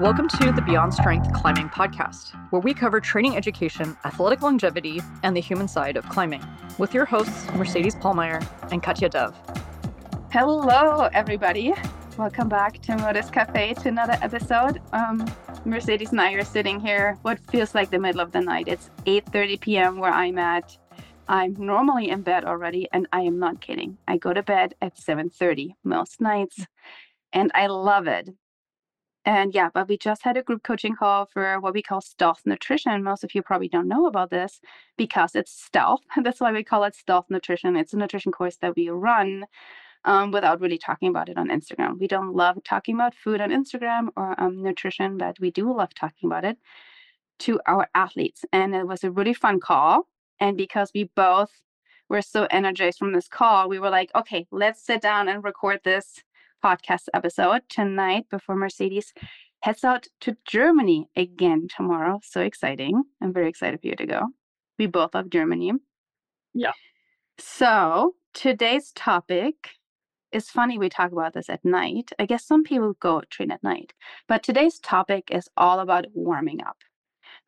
Welcome to the Beyond Strength Climbing Podcast, where we cover training education, athletic longevity, and the human side of climbing, with your hosts, Mercedes Pollmeier and Katya Dove. Hello, everybody. Welcome back to Modus Cafe to another episode. Um, Mercedes and I are sitting here, what feels like the middle of the night. It's 8.30 p.m. where I'm at. I'm normally in bed already, and I am not kidding. I go to bed at 7.30 most nights, and I love it and yeah, but we just had a group coaching call for what we call stealth nutrition. Most of you probably don't know about this because it's stealth. That's why we call it stealth nutrition. It's a nutrition course that we run um, without really talking about it on Instagram. We don't love talking about food on Instagram or um, nutrition, but we do love talking about it to our athletes. And it was a really fun call. And because we both were so energized from this call, we were like, okay, let's sit down and record this podcast episode tonight before Mercedes heads out to Germany again tomorrow. So exciting. I'm very excited for you to go. We both love Germany. Yeah. So today's topic is funny we talk about this at night. I guess some people go train at night, but today's topic is all about warming up.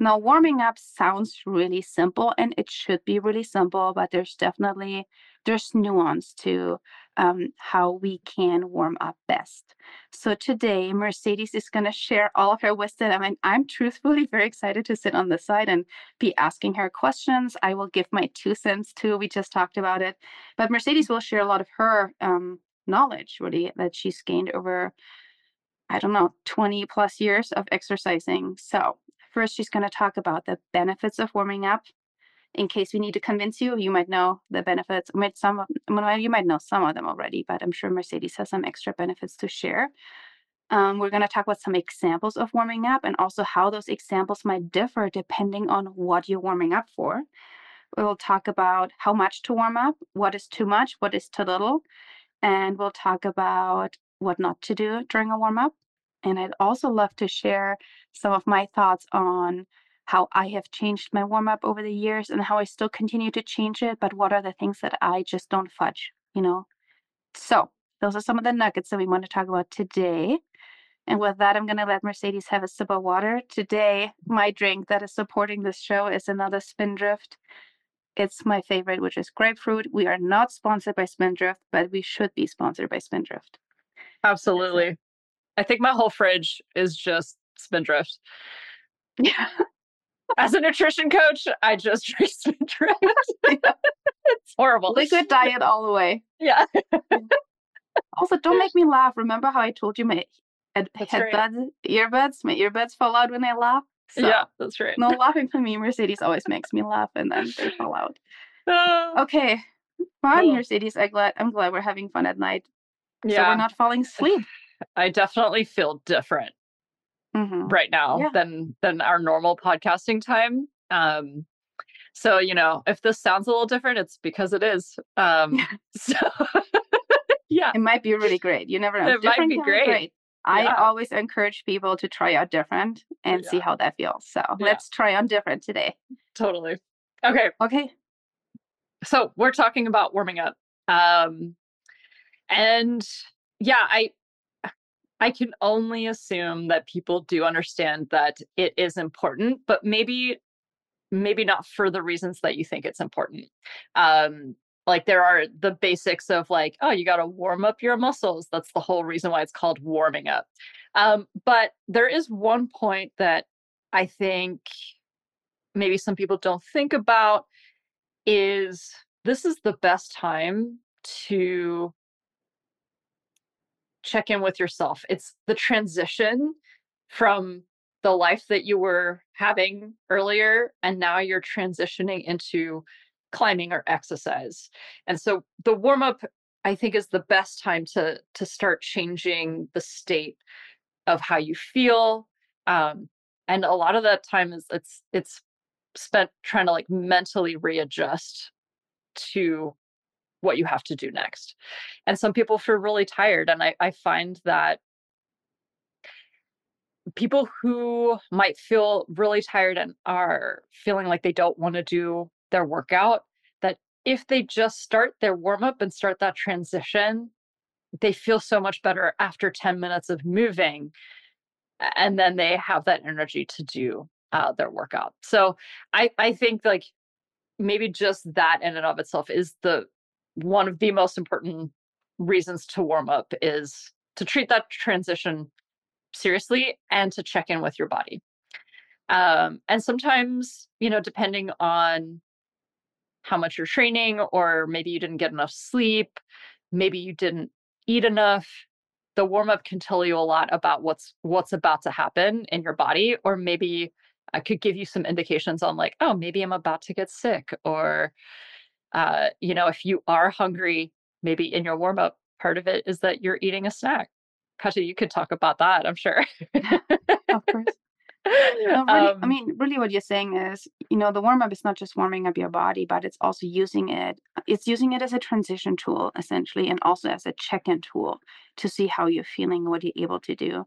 Now, warming up sounds really simple and it should be really simple, but there's definitely there's nuance to um, how we can warm up best. So today, Mercedes is going to share all of her wisdom. I mean, I'm truthfully very excited to sit on the side and be asking her questions. I will give my two cents too. We just talked about it, but Mercedes will share a lot of her um, knowledge, really, that she's gained over. I don't know, 20 plus years of exercising. So, first, she's going to talk about the benefits of warming up in case we need to convince you, you might know the benefits. Might some of, well, you might know some of them already, but I'm sure Mercedes has some extra benefits to share. Um, we're going to talk about some examples of warming up and also how those examples might differ depending on what you're warming up for. We'll talk about how much to warm up, what is too much, what is too little, and we'll talk about what not to do during a warm up. And I'd also love to share some of my thoughts on how I have changed my warm up over the years and how I still continue to change it, but what are the things that I just don't fudge, you know? So, those are some of the nuggets that we want to talk about today. And with that, I'm going to let Mercedes have a sip of water. Today, my drink that is supporting this show is another Spindrift. It's my favorite, which is grapefruit. We are not sponsored by Spindrift, but we should be sponsored by Spindrift. Absolutely. I think my whole fridge is just Spindrift. Yeah as a nutrition coach, I just drink it's horrible. Liquid diet all the way. Yeah. also, don't make me laugh. Remember how I told you my head, headbuds, earbuds, my earbuds fall out when I laugh? So, yeah, that's right. No laughing for me. Mercedes always makes me laugh and then they fall out. Uh, okay. Fun, cool. Mercedes. I'm glad, I'm glad we're having fun at night. Yeah. So we're not falling asleep. I definitely feel different mm-hmm. right now yeah. than than our normal podcasting time. Um, so you know, if this sounds a little different, it's because it is. Um, so yeah, it might be really great. You never know. It different might be great. great. I yeah. always encourage people to try out different and yeah. see how that feels. So let's try on different today. Totally. Okay. Okay. So we're talking about warming up. Um, and yeah, I I can only assume that people do understand that it is important, but maybe maybe not for the reasons that you think it's important. Um, like there are the basics of like, oh, you got to warm up your muscles. That's the whole reason why it's called warming up. Um, but there is one point that I think maybe some people don't think about is this is the best time to check in with yourself. It's the transition from the life that you were having earlier, and now you're transitioning into climbing or exercise. And so the warm up, I think, is the best time to to start changing the state of how you feel. Um, and a lot of that time is it's it's spent trying to like mentally readjust to what you have to do next. And some people feel really tired. And I, I find that people who might feel really tired and are feeling like they don't want to do their workout, that if they just start their warm up and start that transition, they feel so much better after 10 minutes of moving and then they have that energy to do uh, their workout. So I I think like maybe just that in and of itself is the one of the most important reasons to warm up is to treat that transition seriously and to check in with your body. Um, and sometimes, you know, depending on how much you're training, or maybe you didn't get enough sleep, maybe you didn't eat enough, the warm up can tell you a lot about what's what's about to happen in your body, or maybe I could give you some indications on like, oh, maybe I'm about to get sick, or uh, you know, if you are hungry, maybe in your warm up, part of it is that you're eating a snack. Katja, you could talk about that, I'm sure. of course. No, really, I um, mean, really what you're saying is, you know, the warm up is not just warming up your body, but it's also using it, it's using it as a transition tool, essentially, and also as a check-in tool to see how you're feeling, what you're able to do.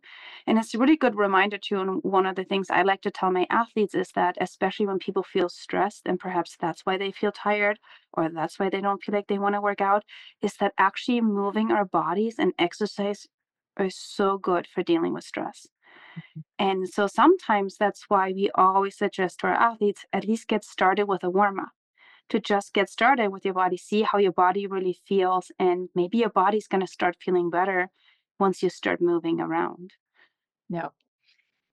And it's a really good reminder too. And one of the things I like to tell my athletes is that, especially when people feel stressed, and perhaps that's why they feel tired, or that's why they don't feel like they want to work out, is that actually moving our bodies and exercise are so good for dealing with stress. And so sometimes that's why we always suggest to our athletes at least get started with a warm up to just get started with your body, see how your body really feels, and maybe your body's going to start feeling better once you start moving around. yeah.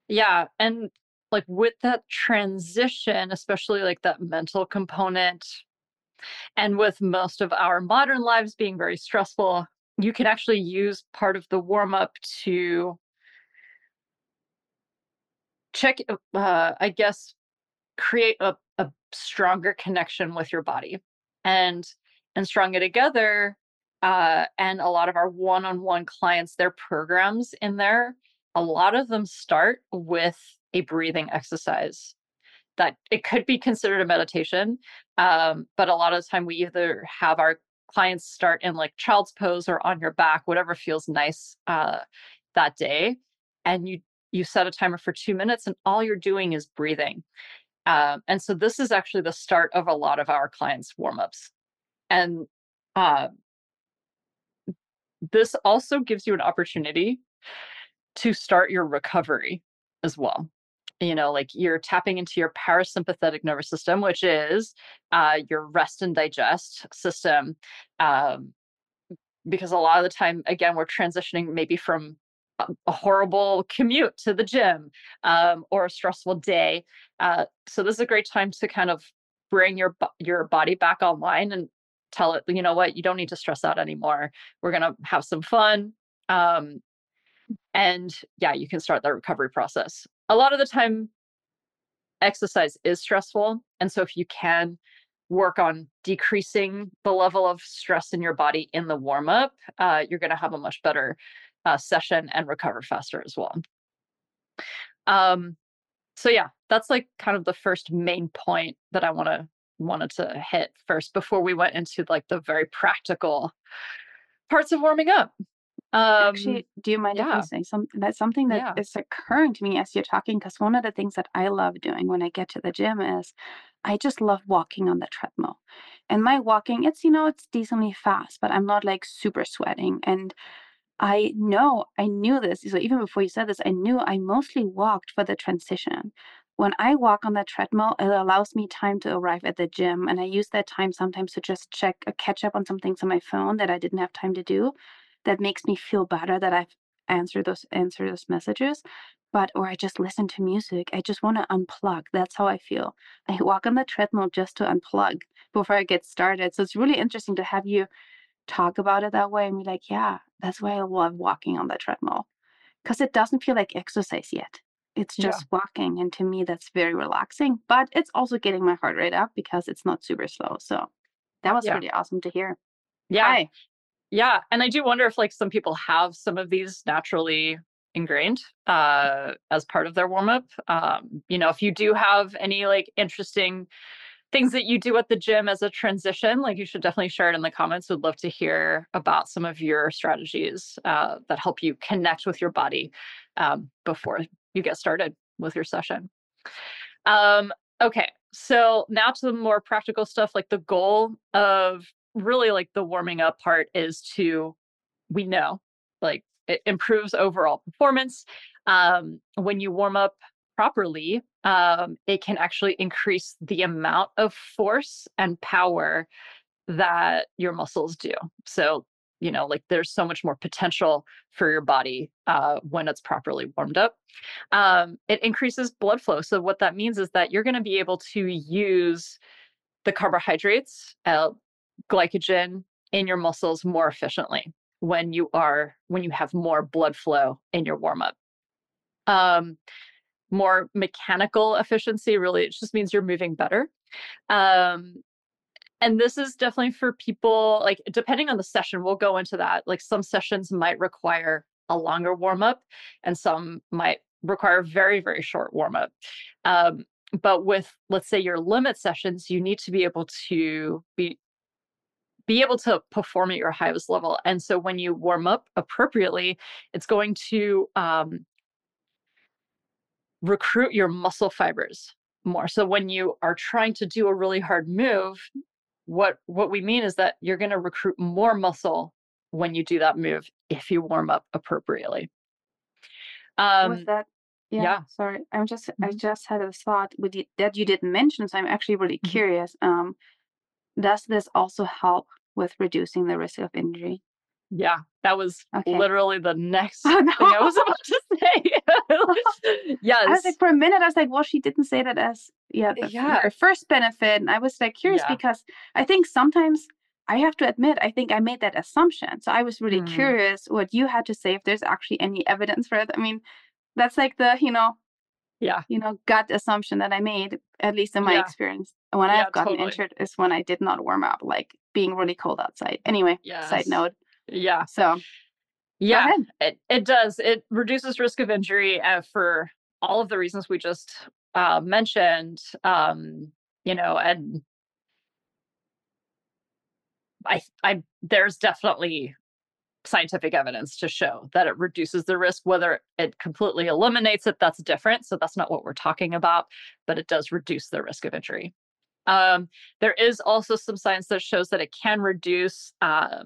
Yeah. And like with that transition, especially like that mental component, and with most of our modern lives being very stressful, you can actually use part of the warm up to check, uh, I guess, create a, a stronger connection with your body and and stronger together uh, and a lot of our one-on-one clients their programs in there a lot of them start with a breathing exercise that it could be considered a meditation um, but a lot of the time we either have our clients start in like child's pose or on your back whatever feels nice uh, that day and you you set a timer for two minutes and all you're doing is breathing um, and so this is actually the start of a lot of our clients' warm-ups. And uh, this also gives you an opportunity to start your recovery as well. You know, like you're tapping into your parasympathetic nervous system, which is uh, your rest and digest system. Um, because a lot of the time, again, we're transitioning maybe from a, horrible commute to the gym um, or a stressful day. Uh, so this is a great time to kind of bring your your body back online and tell it, you know what, you don't need to stress out anymore. We're gonna have some fun. Um, and yeah, you can start that recovery process. A lot of the time, exercise is stressful. And so if you can work on decreasing the level of stress in your body in the warm up, uh, you're going to have a much better uh, session and recover faster as well. Um, so yeah, that's like kind of the first main point that I want to wanted to hit first before we went into like the very practical parts of warming up. Um, Actually, do you mind if I say something? That's something that yeah, is occurring to me as you're talking. Because one of the things that I love doing when I get to the gym is I just love walking on the treadmill. And my walking, it's, you know, it's decently fast, but I'm not like super sweating. And I know, I knew this. So even before you said this, I knew I mostly walked for the transition. When I walk on that treadmill, it allows me time to arrive at the gym. And I use that time sometimes to just check, uh, catch up on some things on my phone that I didn't have time to do. That makes me feel better that I've answered those answered those messages. But or I just listen to music. I just want to unplug. That's how I feel. I walk on the treadmill just to unplug before I get started. So it's really interesting to have you talk about it that way and be like, yeah, that's why I love walking on the treadmill because it doesn't feel like exercise yet. It's yeah, just walking. And to me, that's very relaxing, but it's also getting my heart rate up because it's not super slow. So that was yeah, really awesome to hear. yeah, Hi. yeah. And I do wonder if like some people have some of these naturally ingrained uh, as part of their warm up. Um, you know, if you do have any like interesting things that you do at the gym as a transition, like you should definitely share it in the comments. Would love to hear about some of your strategies uh, that help you connect with your body um, before you get started with your session. Um, okay, so now to the more practical stuff. Like the goal of really like the warming up part is to we know like it improves overall performance Um, when you warm up properly, um, it can actually increase the amount of force and power that your muscles do. So, you know, like there's so much more potential for your body uh, when it's properly warmed up. Um, it increases blood flow. So, what that means is that you're going to be able to use the carbohydrates, uh, glycogen in your muscles more efficiently when you are when you have more blood flow in your warm up. Um, more mechanical efficiency really it just means you're moving better. Um, and this is definitely for people like depending on the session we'll go into that like some sessions might require a longer warm up and some might require very very short warm up um, but with let's say your limit sessions you need to be able to be be able to perform at your highest level and so when you warm up appropriately it's going to um, recruit your muscle fibers more so when you are trying to do a really hard move what what we mean is that you're going to recruit more muscle when you do that move if you warm up appropriately um with that yeah, yeah. sorry i'm just mm-hmm. i just had a thought with you, that you didn't mention so i'm actually really mm-hmm. curious um does this also help with reducing the risk of injury yeah, that was okay. literally the next oh, no. thing I was about to say. yes. I was like, for a minute, I was like, well, she didn't say that as yeah, the, yeah. her first benefit. And I was like curious yeah. because I think sometimes I have to admit, I think I made that assumption. So I was really mm. curious what you had to say if there's actually any evidence for it. I mean, that's like the, you know, yeah, you know, gut assumption that I made, at least in my yeah. experience. When I've gotten totally. injured is when I did not warm up, like being really cold outside. Anyway, yes. side note. Yeah. So, yeah, it, it does. It reduces risk of injury uh, for all of the reasons we just uh, mentioned. Um, you know, and I, I, there's definitely scientific evidence to show that it reduces the risk. Whether it completely eliminates it, that's different. So that's not what we're talking about, but it does reduce the risk of injury. Um, there is also some science that shows that it can reduce uh,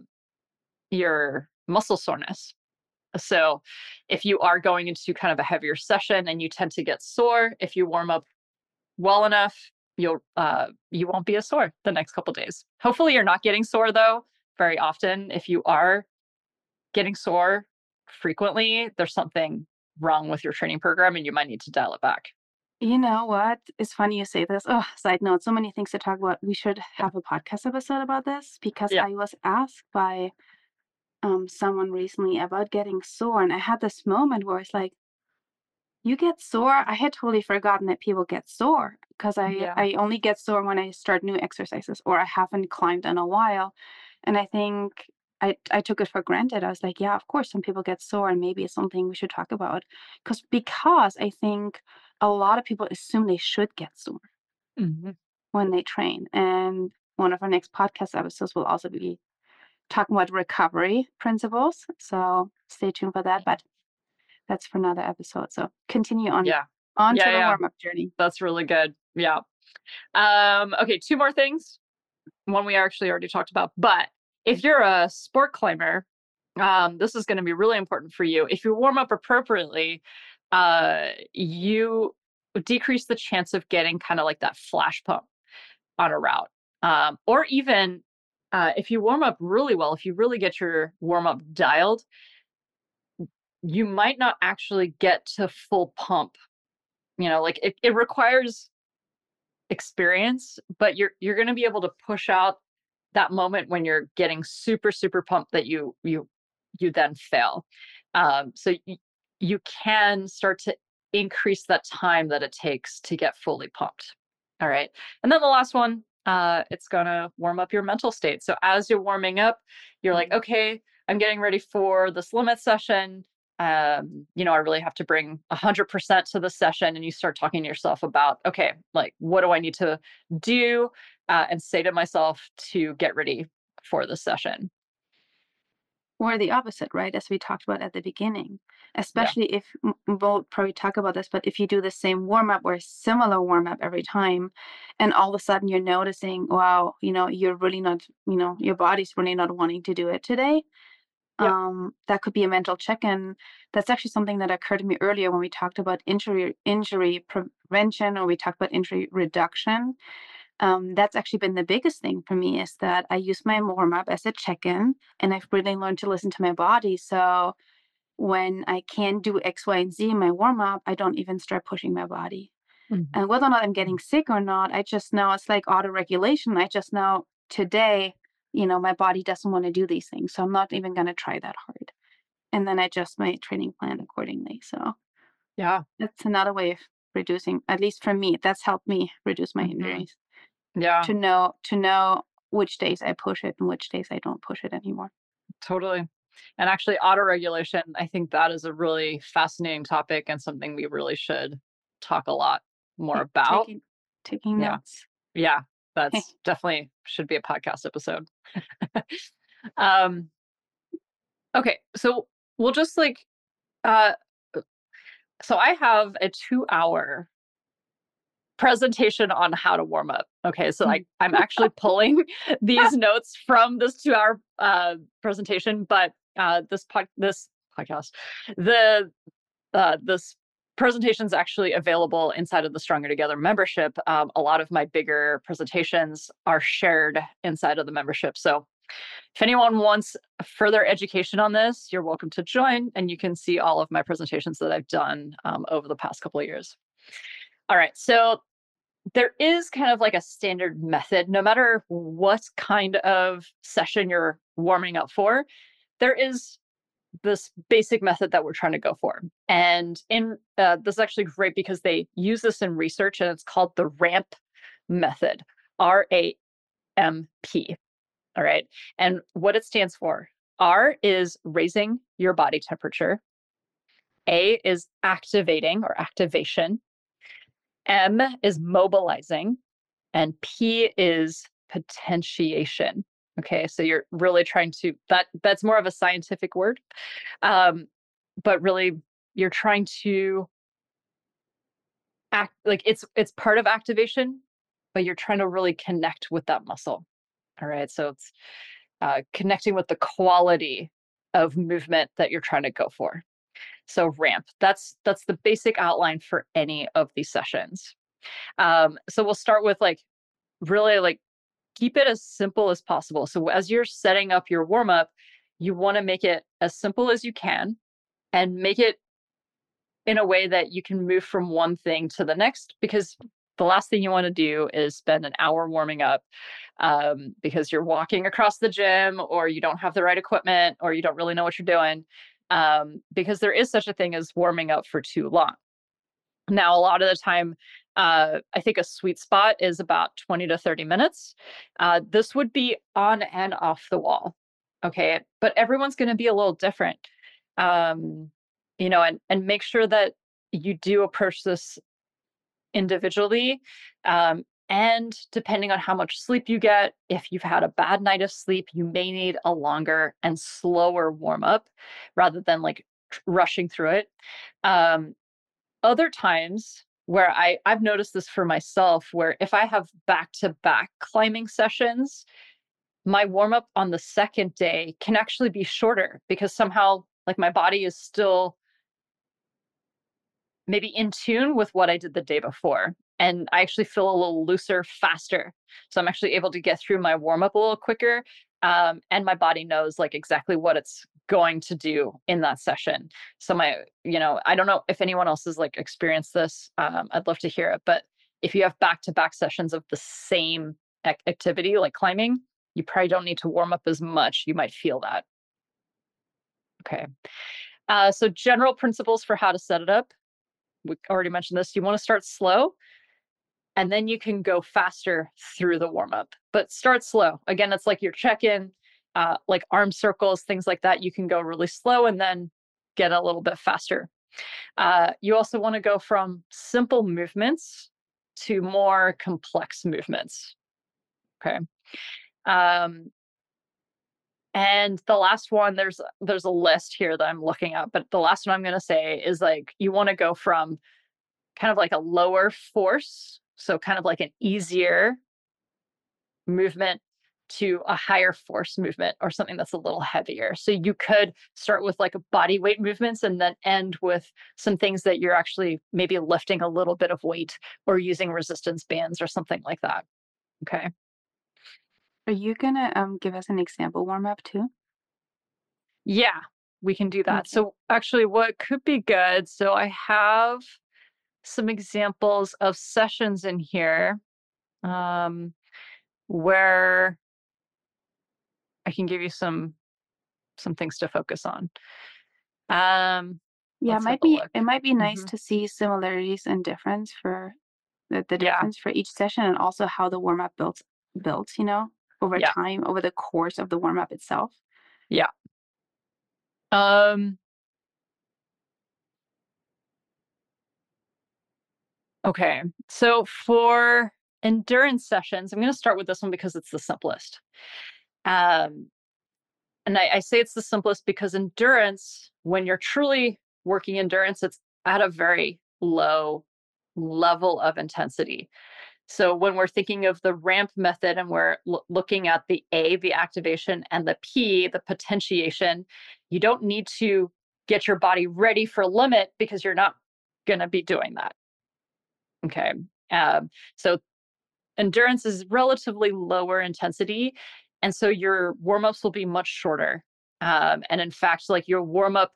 your muscle soreness. So, if you are going into kind of a heavier session and you tend to get sore, if you warm up well enough, you'll uh, you won't be as sore the next couple days. Hopefully, you're not getting sore though. Very often, if you are getting sore frequently, there's something wrong with your training program, and you might need to dial it back. You know what? It's funny you say this. Oh, side note, so many things to talk about. We should have a podcast episode about this because yeah. I was asked by um someone recently about getting sore and I had this moment where it's like you get sore. I had totally forgotten that people get sore because I yeah. I only get sore when I start new exercises or I haven't climbed in a while. And I think I I took it for granted. I was like, yeah, of course some people get sore and maybe it's something we should talk about. Cause because I think a lot of people assume they should get sore mm-hmm. when they train. And one of our next podcast episodes will also be talking about recovery principles. So stay tuned for that. But that's for another episode. So continue on. Yeah. On yeah, to yeah. the warm up journey. That's really good. Yeah. Um, okay, two more things. One we actually already talked about, but if you're a sport climber, um, this is going to be really important for you. If you warm up appropriately, uh, you decrease the chance of getting kind of like that flash pump on a route. Um, or even uh, if you warm up really well, if you really get your warm up dialed, you might not actually get to full pump. You know, like it, it requires experience, but you're you're going to be able to push out that moment when you're getting super super pumped that you you you then fail. Um, so you, you can start to increase that time that it takes to get fully pumped. All right, and then the last one uh, it's going to warm up your mental state. So as you're warming up, you're like, mm-hmm. okay, I'm getting ready for this limit session. Um, you know, I really have to bring 100% to the session. And you start talking to yourself about, okay, like, what do I need to do uh, and say to myself to get ready for the session? Or the opposite, right? As we talked about at the beginning, especially yeah. if we'll probably talk about this, but if you do the same warm up or similar warm up every time, and all of a sudden you're noticing, wow, you know, you're really not, you know, your body's really not wanting to do it today, Yep. Um, that could be a mental check-in. That's actually something that occurred to me earlier when we talked about injury injury prevention or we talked about injury reduction. Um, that's actually been the biggest thing for me is that I use my warm up as a check in, and I've really learned to listen to my body. So when I can do X, Y, and Z in my warm up, I don't even start pushing my body. Mm-hmm. And whether or not I'm getting sick or not, I just know it's like auto regulation. I just know today, you know, my body doesn't want to do these things. So I'm not even going to try that hard. And then I adjust my training plan accordingly. So, yeah, that's another way of reducing, at least for me, that's helped me reduce my mm-hmm. injuries. Yeah. To know, to know which days I push it and which days I don't push it anymore. Totally. And actually, auto regulation, I think that is a really fascinating topic and something we really should talk a lot more about. Taking, taking yeah. notes. Yeah, that's definitely should be a podcast episode. um, okay, so we'll just like, uh, so I have a two hour presentation on how to warm up. Okay, so like I'm actually pulling these notes from this two hour uh, presentation, but uh, this pod- this podcast, the uh, this presentation is actually available inside of the Stronger Together membership. Um, a lot of my bigger presentations are shared inside of the membership. So if anyone wants further education on this, you're welcome to join, and you can see all of my presentations that I've done um, over the past couple of years. All right, so there is kind of like a standard method, no matter what kind of session you're warming up for, there is this basic method that we're trying to go for. And in uh, this is actually great because they use this in research and it's called the RAMP method, R A M P. All right. And what it stands for R is raising your body temperature, A is activating or activation, M is mobilizing, and P is potentiation. Okay, so you're really trying to that that's more of a scientific word. Um, but really you're trying to act like it's it's part of activation, but you're trying to really connect with that muscle. All right. So it's uh, connecting with the quality of movement that you're trying to go for. So ramp. That's that's the basic outline for any of these sessions. Um, so we'll start with like really like keep it as simple as possible. So as you're setting up your warm up, you want to make it as simple as you can and make it in a way that you can move from one thing to the next because the last thing you want to do is spend an hour warming up um, because you're walking across the gym or you don't have the right equipment or you don't really know what you're doing um, because there is such a thing as warming up for too long now a lot of the time uh, I think a sweet spot is about 20 to 30 minutes. Uh, this would be on and off the wall. Okay. But everyone's going to be a little different. Um, you know, and, and make sure that you do approach this individually. Um, and depending on how much sleep you get, if you've had a bad night of sleep, you may need a longer and slower warm up rather than like rushing through it. Um, other times, where I I've noticed this for myself where if I have back to back climbing sessions, my warm up on the second day can actually be shorter because somehow like my body is still maybe in tune with what I did the day before. And I actually feel a little looser faster. So I'm actually able to get through my warm up a little quicker. Um, and my body knows like exactly what it's going to do in that session. So my, you know, I don't know if anyone else has like experienced this. Um, I'd love to hear it. But if you have back to back sessions of the same activity, like climbing, you probably don't need to warm up as much. You might feel that. Okay. Uh, so general principles for how to set it up. We already mentioned this. You want to start slow and then you can go faster through the warm up, but start slow. Again, it's like your check in uh, like arm circles, things like that, you can go really slow and then get a little bit faster. Uh, you also want to go from simple movements to more complex movements. Okay. Um, and the last one, there's there's a list here that I'm looking at, but the last one I'm going to say is like you want to go from kind of like a lower force, so kind of like an easier movement to a higher force movement or something that's a little heavier. So you could start with like body weight movements and then end with some things that you're actually maybe lifting a little bit of weight or using resistance bands or something like that. Okay. Are you gonna um give us an example warm up too? Yeah, we can do that. Okay. So actually what could be good, so I have some examples of sessions in here um, where I can give you some some things to focus on. Um, Yeah, it might be it might be nice Mhm. to see similarities and difference for the, the Yeah, difference for each session and also how the warm up builds built. you know, over yeah, time, over the course of the warm up itself. yeah. Um, okay. So for endurance sessions, I'm going to start with this one because it's the simplest. Um, and I, I say it's the simplest because endurance, when you're truly working endurance, it's at a very low level of intensity. So when we're thinking of the ramp method and we're loo- looking at the A, the activation, and the P, the potentiation, you don't need to get your body ready for limit because you're not going to be doing that. Okay. Um, so endurance is relatively lower intensity. And so your warm ups will be much shorter. Um, and in fact, like your warm up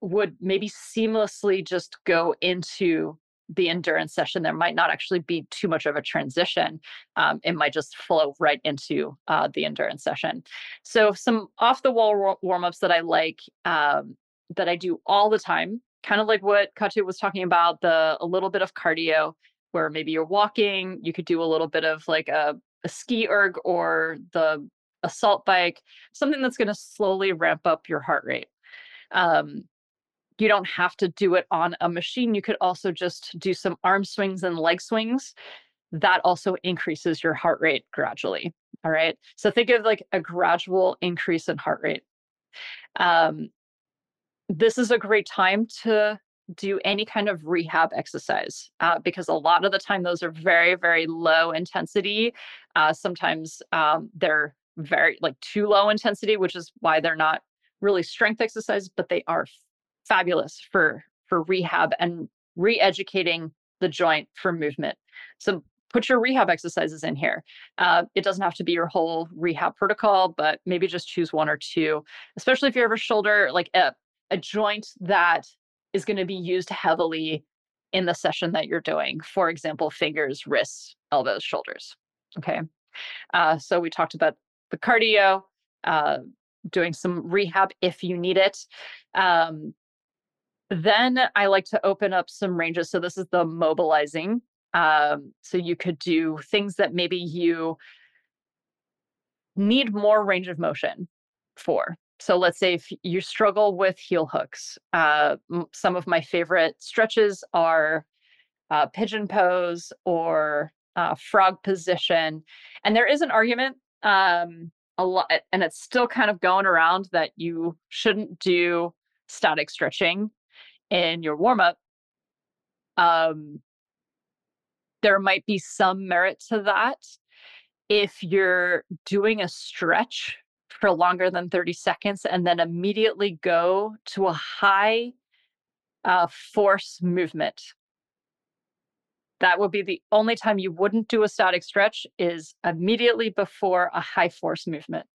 would maybe seamlessly just go into the endurance session. There might not actually be too much of a transition. Um, it might just flow right into uh, the endurance session. So, some off the wall warm ups that I like um, that I do all the time, kind of like what Katya was talking about the a little bit of cardio, where maybe you're walking, you could do a little bit of like a, a ski erg or the assault bike, something that's going to slowly ramp up your heart rate. Um, you don't have to do it on a machine. You could also just do some arm swings and leg swings. That also increases your heart rate gradually. All right. So think of like a gradual increase in heart rate. Um, this is a great time to do any kind of rehab exercise uh, because a lot of the time those are very, very low intensity. Uh, sometimes um, they're very like too low intensity, which is why they're not really strength exercises, but they are fabulous for for rehab and re-educating the joint for movement. So put your rehab exercises in here. Uh, it doesn't have to be your whole rehab protocol, but maybe just choose one or two, especially if you have a shoulder, like a, a joint that is going to be used heavily in the session that you're doing. For example, fingers, wrists, elbows, shoulders. Okay. Uh, so we talked about the cardio, uh, doing some rehab if you need it. Um, then I like to open up some ranges. So this is the mobilizing. Um, so you could do things that maybe you need more range of motion for. So let's say if you struggle with heel hooks, uh, some of my favorite stretches are uh, pigeon pose or uh, frog position. And there is an argument um, a lot, and it's still kind of going around that you shouldn't do static stretching in your warm up. Um, there might be some merit to that if you're doing a stretch for longer than 30 seconds and then immediately go to a high uh, force movement. That would be the only time you wouldn't do a static stretch is immediately before a high force movement.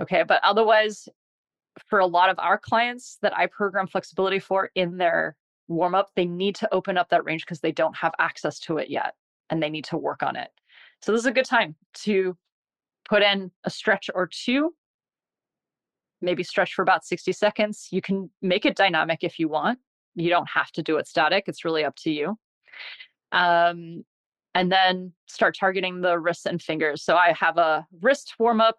Okay, but otherwise, for a lot of our clients that I program flexibility for in their warm up, they need to open up that range because they don't have access to it yet and they need to work on it. So, this is a good time to put in a stretch or two, maybe stretch for about 60 seconds. You can make it dynamic if you want. You don't have to do it static, it's really up to you. Um, and then start targeting the wrists and fingers. So, I have a wrist warm up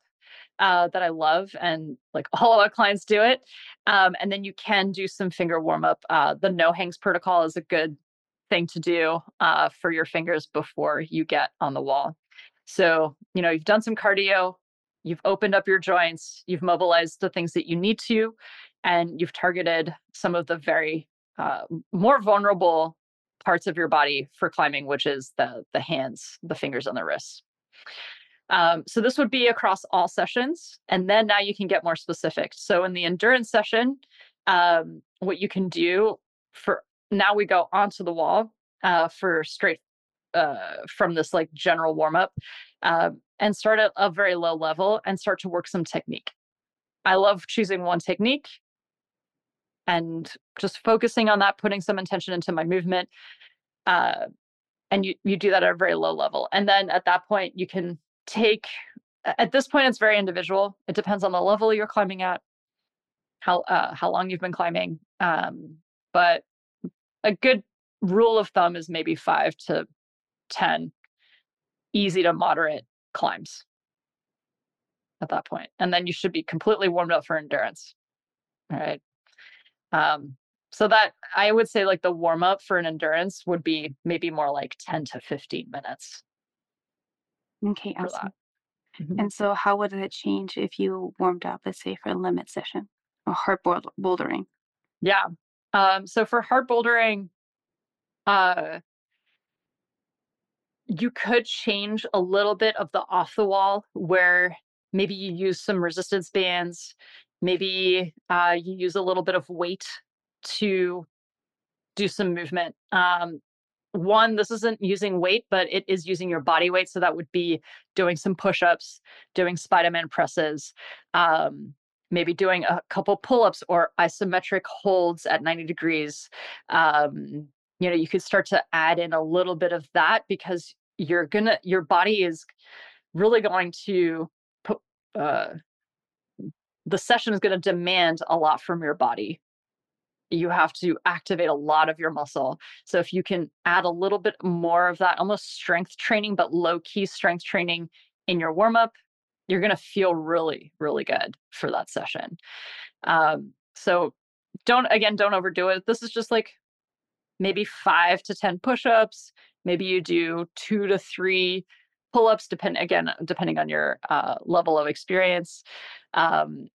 uh, that I love, and like all of our clients do it. Um, and then you can do some finger warm up. Uh, the no hangs protocol is a good thing to do uh, for your fingers before you get on the wall. So, you know, you've done some cardio, you've opened up your joints, you've mobilized the things that you need to, and you've targeted some of the very uh, more vulnerable parts of your body for climbing, which is the the hands, the fingers, and the wrists. Um, so this would be across all sessions. And then now you can get more specific. So in the endurance session, um, what you can do for now we go onto the wall uh, for straight uh, from this like general warm up uh, and start at a very low level and start to work some technique. I love choosing one technique and just focusing on that, putting some intention into my movement. Uh, and you, you do that at a very low level. And then at that point, you can take, at this point, it's very individual. It depends on the level you're climbing at, how, uh, how long you've been climbing. Um, but a good rule of thumb is maybe five to 10 easy to moderate climbs at that point. And then you should be completely warmed up for endurance. All right. Um, so that I would say like the warm up for an endurance would be maybe more like 10 to 15 minutes. Okay, awesome. Mm-hmm. And so how would it change if you warmed up, let's say for a limit session or hard bouldering? Yeah. Um, so for hard bouldering, uh, you could change a little bit of the off the wall where maybe you use some resistance bands, maybe uh, you use a little bit of weight to do some movement. Um, one, this isn't using weight, but it is using your body weight. So that would be doing some push ups, doing Spider Man presses, um, maybe doing a couple pull ups or isometric holds at 90 degrees. Um, you know, you could start to add in a little bit of that because you're gonna, your body is really going to put, uh, the session is going to demand a lot from your body you have to activate a lot of your muscle. So if you can add a little bit more of that almost strength training, but low key strength training in your warm up, you're going to feel really, really good for that session. Um, so don't, again, don't overdo it. This is just like maybe five to 10 push ups. Maybe you do two to three pull ups, depend again, depending on your uh, level of experience. Um,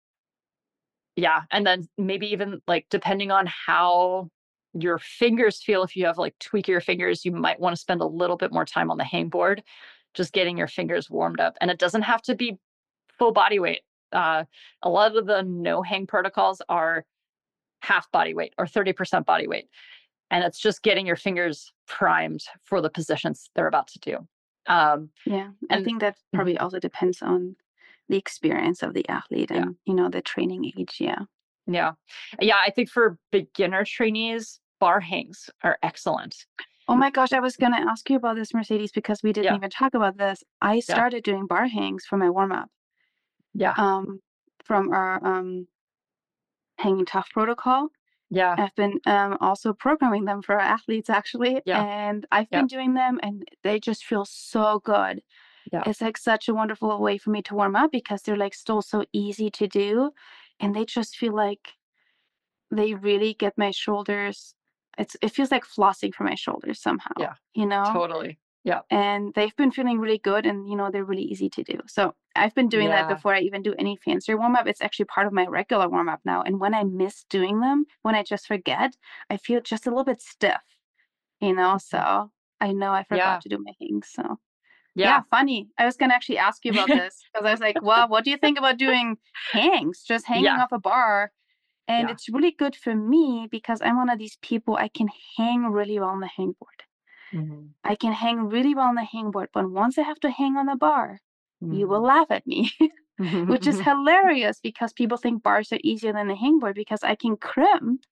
yeah and then maybe even like depending on how your fingers feel if you have like tweak your fingers you might want to spend a little bit more time on the hangboard just getting your fingers warmed up and it doesn't have to be full body weight uh, a lot of the no hang protocols are half body weight or 30% body weight and it's just getting your fingers primed for the positions they're about to do um, yeah and, i think that mm-hmm. probably also depends on the experience of the athlete and yeah. you know the training age yeah yeah yeah i think for beginner trainees bar hangs are excellent oh my gosh i was going to ask you about this mercedes because we didn't yeah. even talk about this i started yeah. doing bar hangs for my warm-up yeah um from our um hanging tough protocol yeah i've been um also programming them for athletes actually yeah. and i've been doing them and they just feel so good yeah. It's like such a wonderful way for me to warm up because they're like still so easy to do. And they just feel like they really get my shoulders. It's it feels like flossing for my shoulders somehow. Yeah. You know? Totally. Yeah. And they've been feeling really good and you know they're really easy to do. So I've been doing yeah. that before I even do any fancier warm up. It's actually part of my regular warm up now. And when I miss doing them, when I just forget, I feel just a little bit stiff. You know, mm-hmm. so I know I forgot yeah. to do my things. So yeah. yeah. funny. I was gonna actually ask you about this because I was like, well, what do you think about doing hangs, just hanging off a bar? And it's really good for me because I'm one of these people I can hang really well on the hangboard. Mm-hmm. I can hang really well on the hangboard, but once I have to hang on the bar, mm-hmm. you will mm-hmm. laugh at me, which is hilarious because people think bars are easier than the hangboard because I can crimp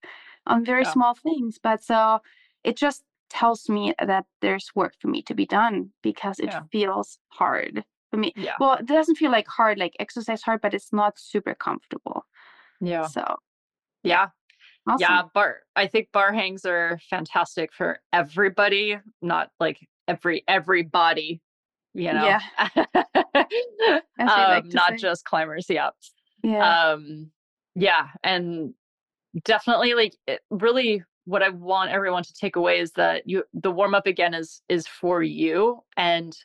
on very small things. But so it just tells me that there's work for me to be done because it yeah. feels hard for me. Yeah. Well, it doesn't feel like hard, like exercise hard, but it's not super comfortable. Yeah. So, yeah. Awesome. Yeah, bar. I think bar hangs are fantastic for everybody, not like every everybody, you know. Yeah. um, like not say. just climbers. Yeah. Yeah. Um, yeah, and definitely like it really what I want everyone to take away is that you the warm up again is is for you and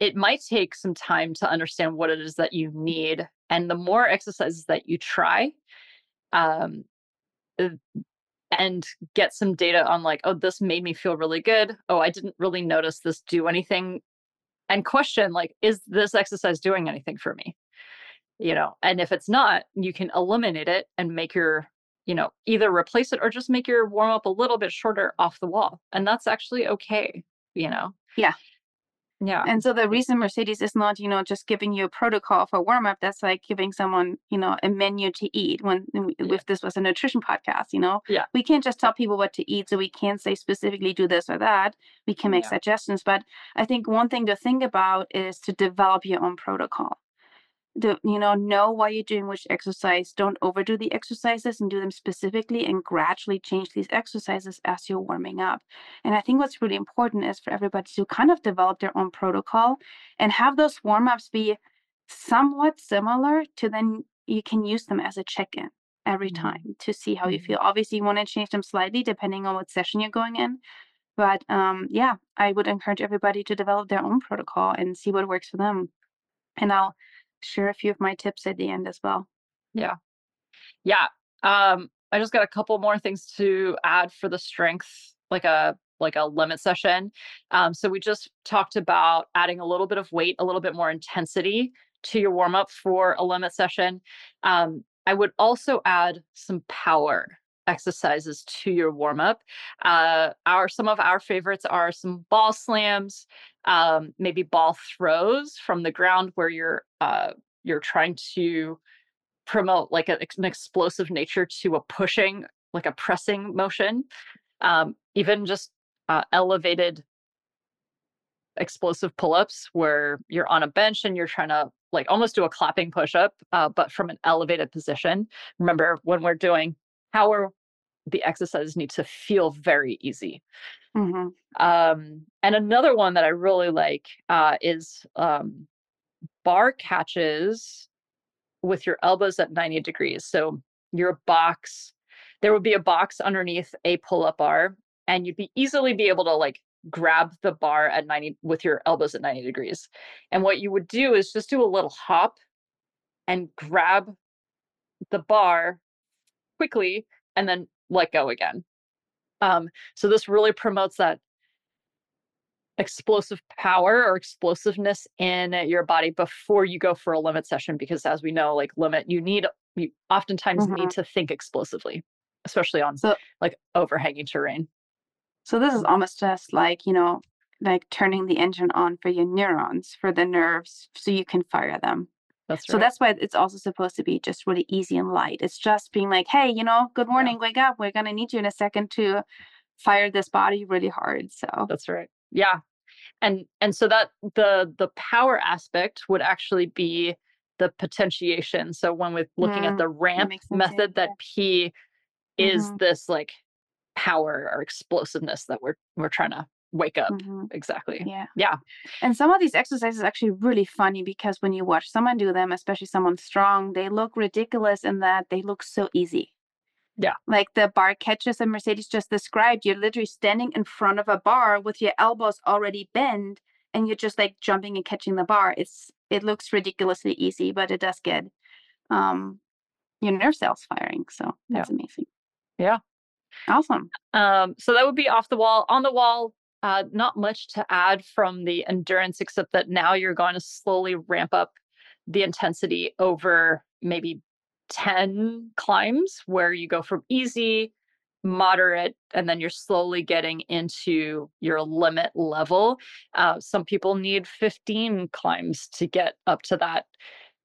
it might take some time to understand what it is that you need and the more exercises that you try um Uh, and get some data on like oh this made me feel really good. Oh i didn't really notice this do anything and question like is this exercise doing anything for me? You know and if it's not you can eliminate it and make your you know either replace it or just make your warm up a little bit shorter off the wall and that's actually okay you know? Yeah yeah. And so the reason Mercedes is not, you know, just giving you a protocol for warm up, that's like giving someone, you know, a menu to eat when yeah. if this was a nutrition podcast, you know. Yeah. We can't just tell people what to eat. So we can't say specifically do this or that. We can make yeah. suggestions. But I think one thing to think about is to develop your own protocol the you know know why you're doing which exercise don't overdo the exercises and do them specifically and gradually change these exercises as you're warming up and i think what's really important is for everybody to kind of develop their own protocol and have those warm-ups be somewhat similar to then you can use them as a check-in every mm-hmm. time to see how you mm-hmm. feel obviously you want to change them slightly depending on what session you're going in but um, yeah i would encourage everybody to develop their own protocol and see what works for them and i'll share a few of my tips at the end as well. Yeah. Yeah. Um, I just got a couple more things to add for the strength, like a like a limit session. Um, so we just talked about adding a little bit of weight, a little bit more intensity to your warm up for a limit session. Um, I would also add some power exercises to your warm up. Uh, our some of our favorites are some ball slams, um, maybe ball throws from the ground where you're uh, you're trying to promote like a, an explosive nature to a pushing, like a pressing motion. Um, even just uh, elevated explosive pull-ups where you're on a bench and you're trying to like almost do a clapping push-up uh, but from an elevated position remember when we're doing power the exercises need to feel very easy. Mm-hmm. Um, and another one that I really like uh, is um, bar catches with your elbows at 90 degrees. So your box, there would be a box underneath a pull up bar, and you'd be easily be able to like grab the bar at 90 with your elbows at 90 degrees. And what you would do is just do a little hop and grab the bar quickly and then let go again. Um, so this really promotes that explosive power or explosiveness in your body before you go for a limit session because as we know like limit you need you oftentimes mm-hmm. need to think explosively especially on so, like overhanging terrain so this is almost just like you know like turning the engine on for your neurons for the nerves so you can fire them that's right. So that's why it's also supposed to be just really easy and light. It's just being like, hey, you know, good morning, yeah. wake up. We're gonna need you in a second to fire this body really hard. So that's right. Yeah. And and so that the the power aspect would actually be the potentiation. So when we're looking at the ramp that method, that P is mm-hmm. this like power or explosiveness that we're we're trying to wake up mm-hmm. exactly yeah yeah and some of these exercises actually really funny because when you watch someone do them especially someone strong they look ridiculous in that they look so easy yeah like the bar catches that mercedes just described you're literally standing in front of a bar with your elbows already bent and you're just like jumping and catching the bar it's it looks ridiculously easy but it does get um your nerve cells firing so that's yeah. amazing yeah Awesome. Um, so that would be off the wall. On the wall, uh, not much to add from the endurance, except that now you're going to slowly ramp up the intensity over maybe 10 climbs where you go from easy, moderate, and then you're slowly getting into your limit level. Uh, some people need 15 climbs to get up to that.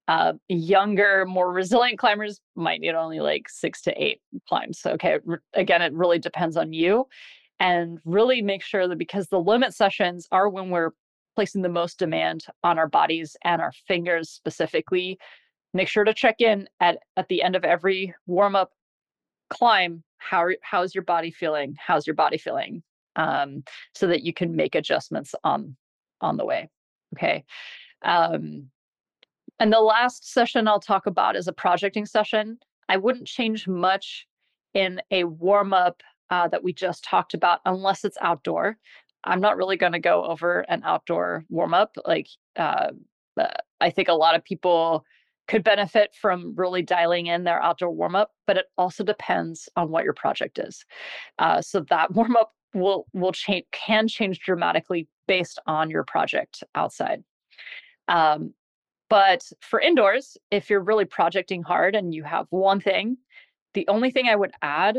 Uh, younger, more resilient climbers might need only like six to eight climbs. Okay. Again, it really depends on you and really make sure that because the limit sessions are when we're placing the most demand on our bodies and our fingers specifically make sure to check in at at the end of every warm up climb how how's your body feeling? How's your body feeling? Um, so that you can make adjustments on on the way okay? Um, and the last session i'll talk about is a projecting session. I wouldn't change much in a warm up uh, that we just talked about, unless it's outdoor. I'm not really going to go over an outdoor warm up. Like, uh, uh, I think a lot of people could benefit from really dialing in their outdoor warm up, but it also depends on what your project is. Uh, so that warm up will will change can change dramatically based on your project outside. Um, but for indoors, if you're really projecting hard and you have one thing, the only thing I would add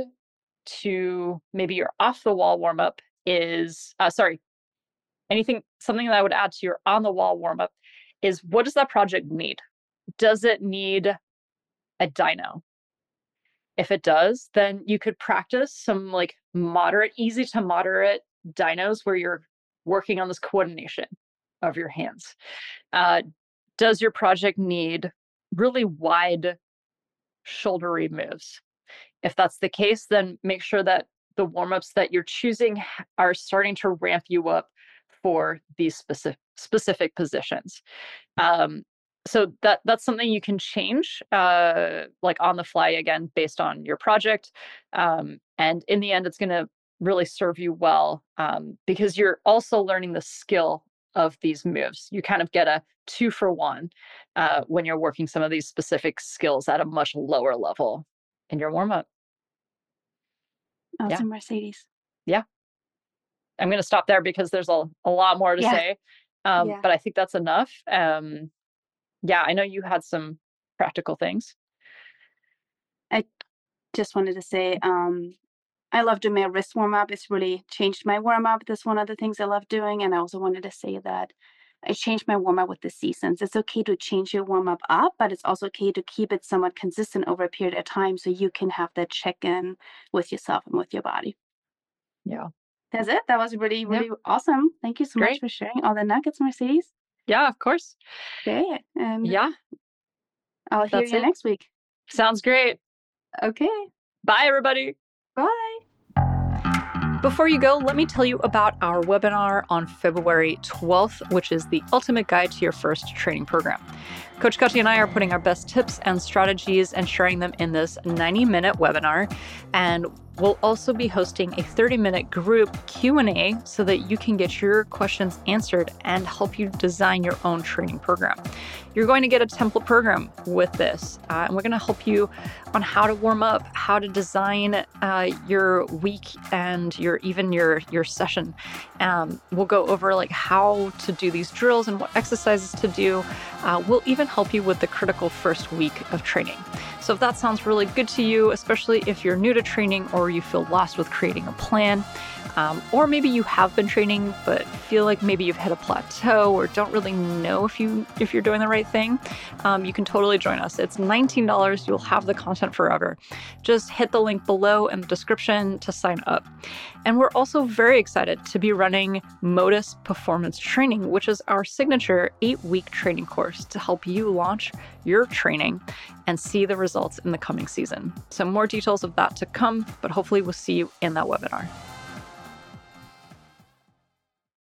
to maybe your off the wall warm up is uh, sorry, anything, something that I would add to your on the wall warm up is what does that project need? Does it need a dyno? If it does, then you could practice some like moderate, easy to moderate dynos where you're working on this coordination of your hands. Uh, does your project need really wide shouldery moves? If that's the case, then make sure that the warm ups that you're choosing are starting to ramp you up for these specific specific positions. Um, so that that's something you can change uh, like on the fly again based on your project um, and in the end it's going to really serve you well um, because you're also learning the skill of these moves you kind of get a two for one uh, when you're working some of these specific skills at a much lower level in your warm-up awesome yeah. mercedes yeah i'm going to stop there because there's a, a lot more to yeah. say um, yeah. but i think that's enough um, yeah, I know you had some practical things. I just wanted to say, um, I love doing my wrist warm up. It's really changed my warm up. That's one of the things I love doing. And I also wanted to say that I changed my warm up with the seasons. It's okay to change your warm up up, but it's also okay to keep it somewhat consistent over a period of time so you can have that check in with yourself and with your body. Yeah. That's it. That was really, really yep. awesome. Thank you so Great. much for sharing all the nuggets, Mercedes. Yeah, of course. Okay. And yeah. I'll hear That's you it. next week. Sounds great. Okay. Bye, everybody. Bye. Before you go, let me tell you about our webinar on February 12th, which is the ultimate guide to your first training program. Coach Kati and I are putting our best tips and strategies and sharing them in this 90 minute webinar. And we'll also be hosting a 30 minute group Q&A so that you can get your questions answered and help you design your own training program. You're going to get a template program with this, uh, and we're going to help you on how to warm up, how to design uh, your week and your even your your session. Um, we'll go over like how to do these drills and what exercises to do. Uh, we'll even help you with the critical first week of training. So if that sounds really good to you, especially if you're new to training or you feel lost with creating a plan. Um, or maybe you have been training but feel like maybe you've hit a plateau or don't really know if you if you're doing the right thing um, you can totally join us. It's $19 you'll have the content forever. Just hit the link below in the description to sign up. And we're also very excited to be running modus performance training which is our signature eight week training course to help you launch your training and see the results in the coming season. So more details of that to come but hopefully we'll see you in that webinar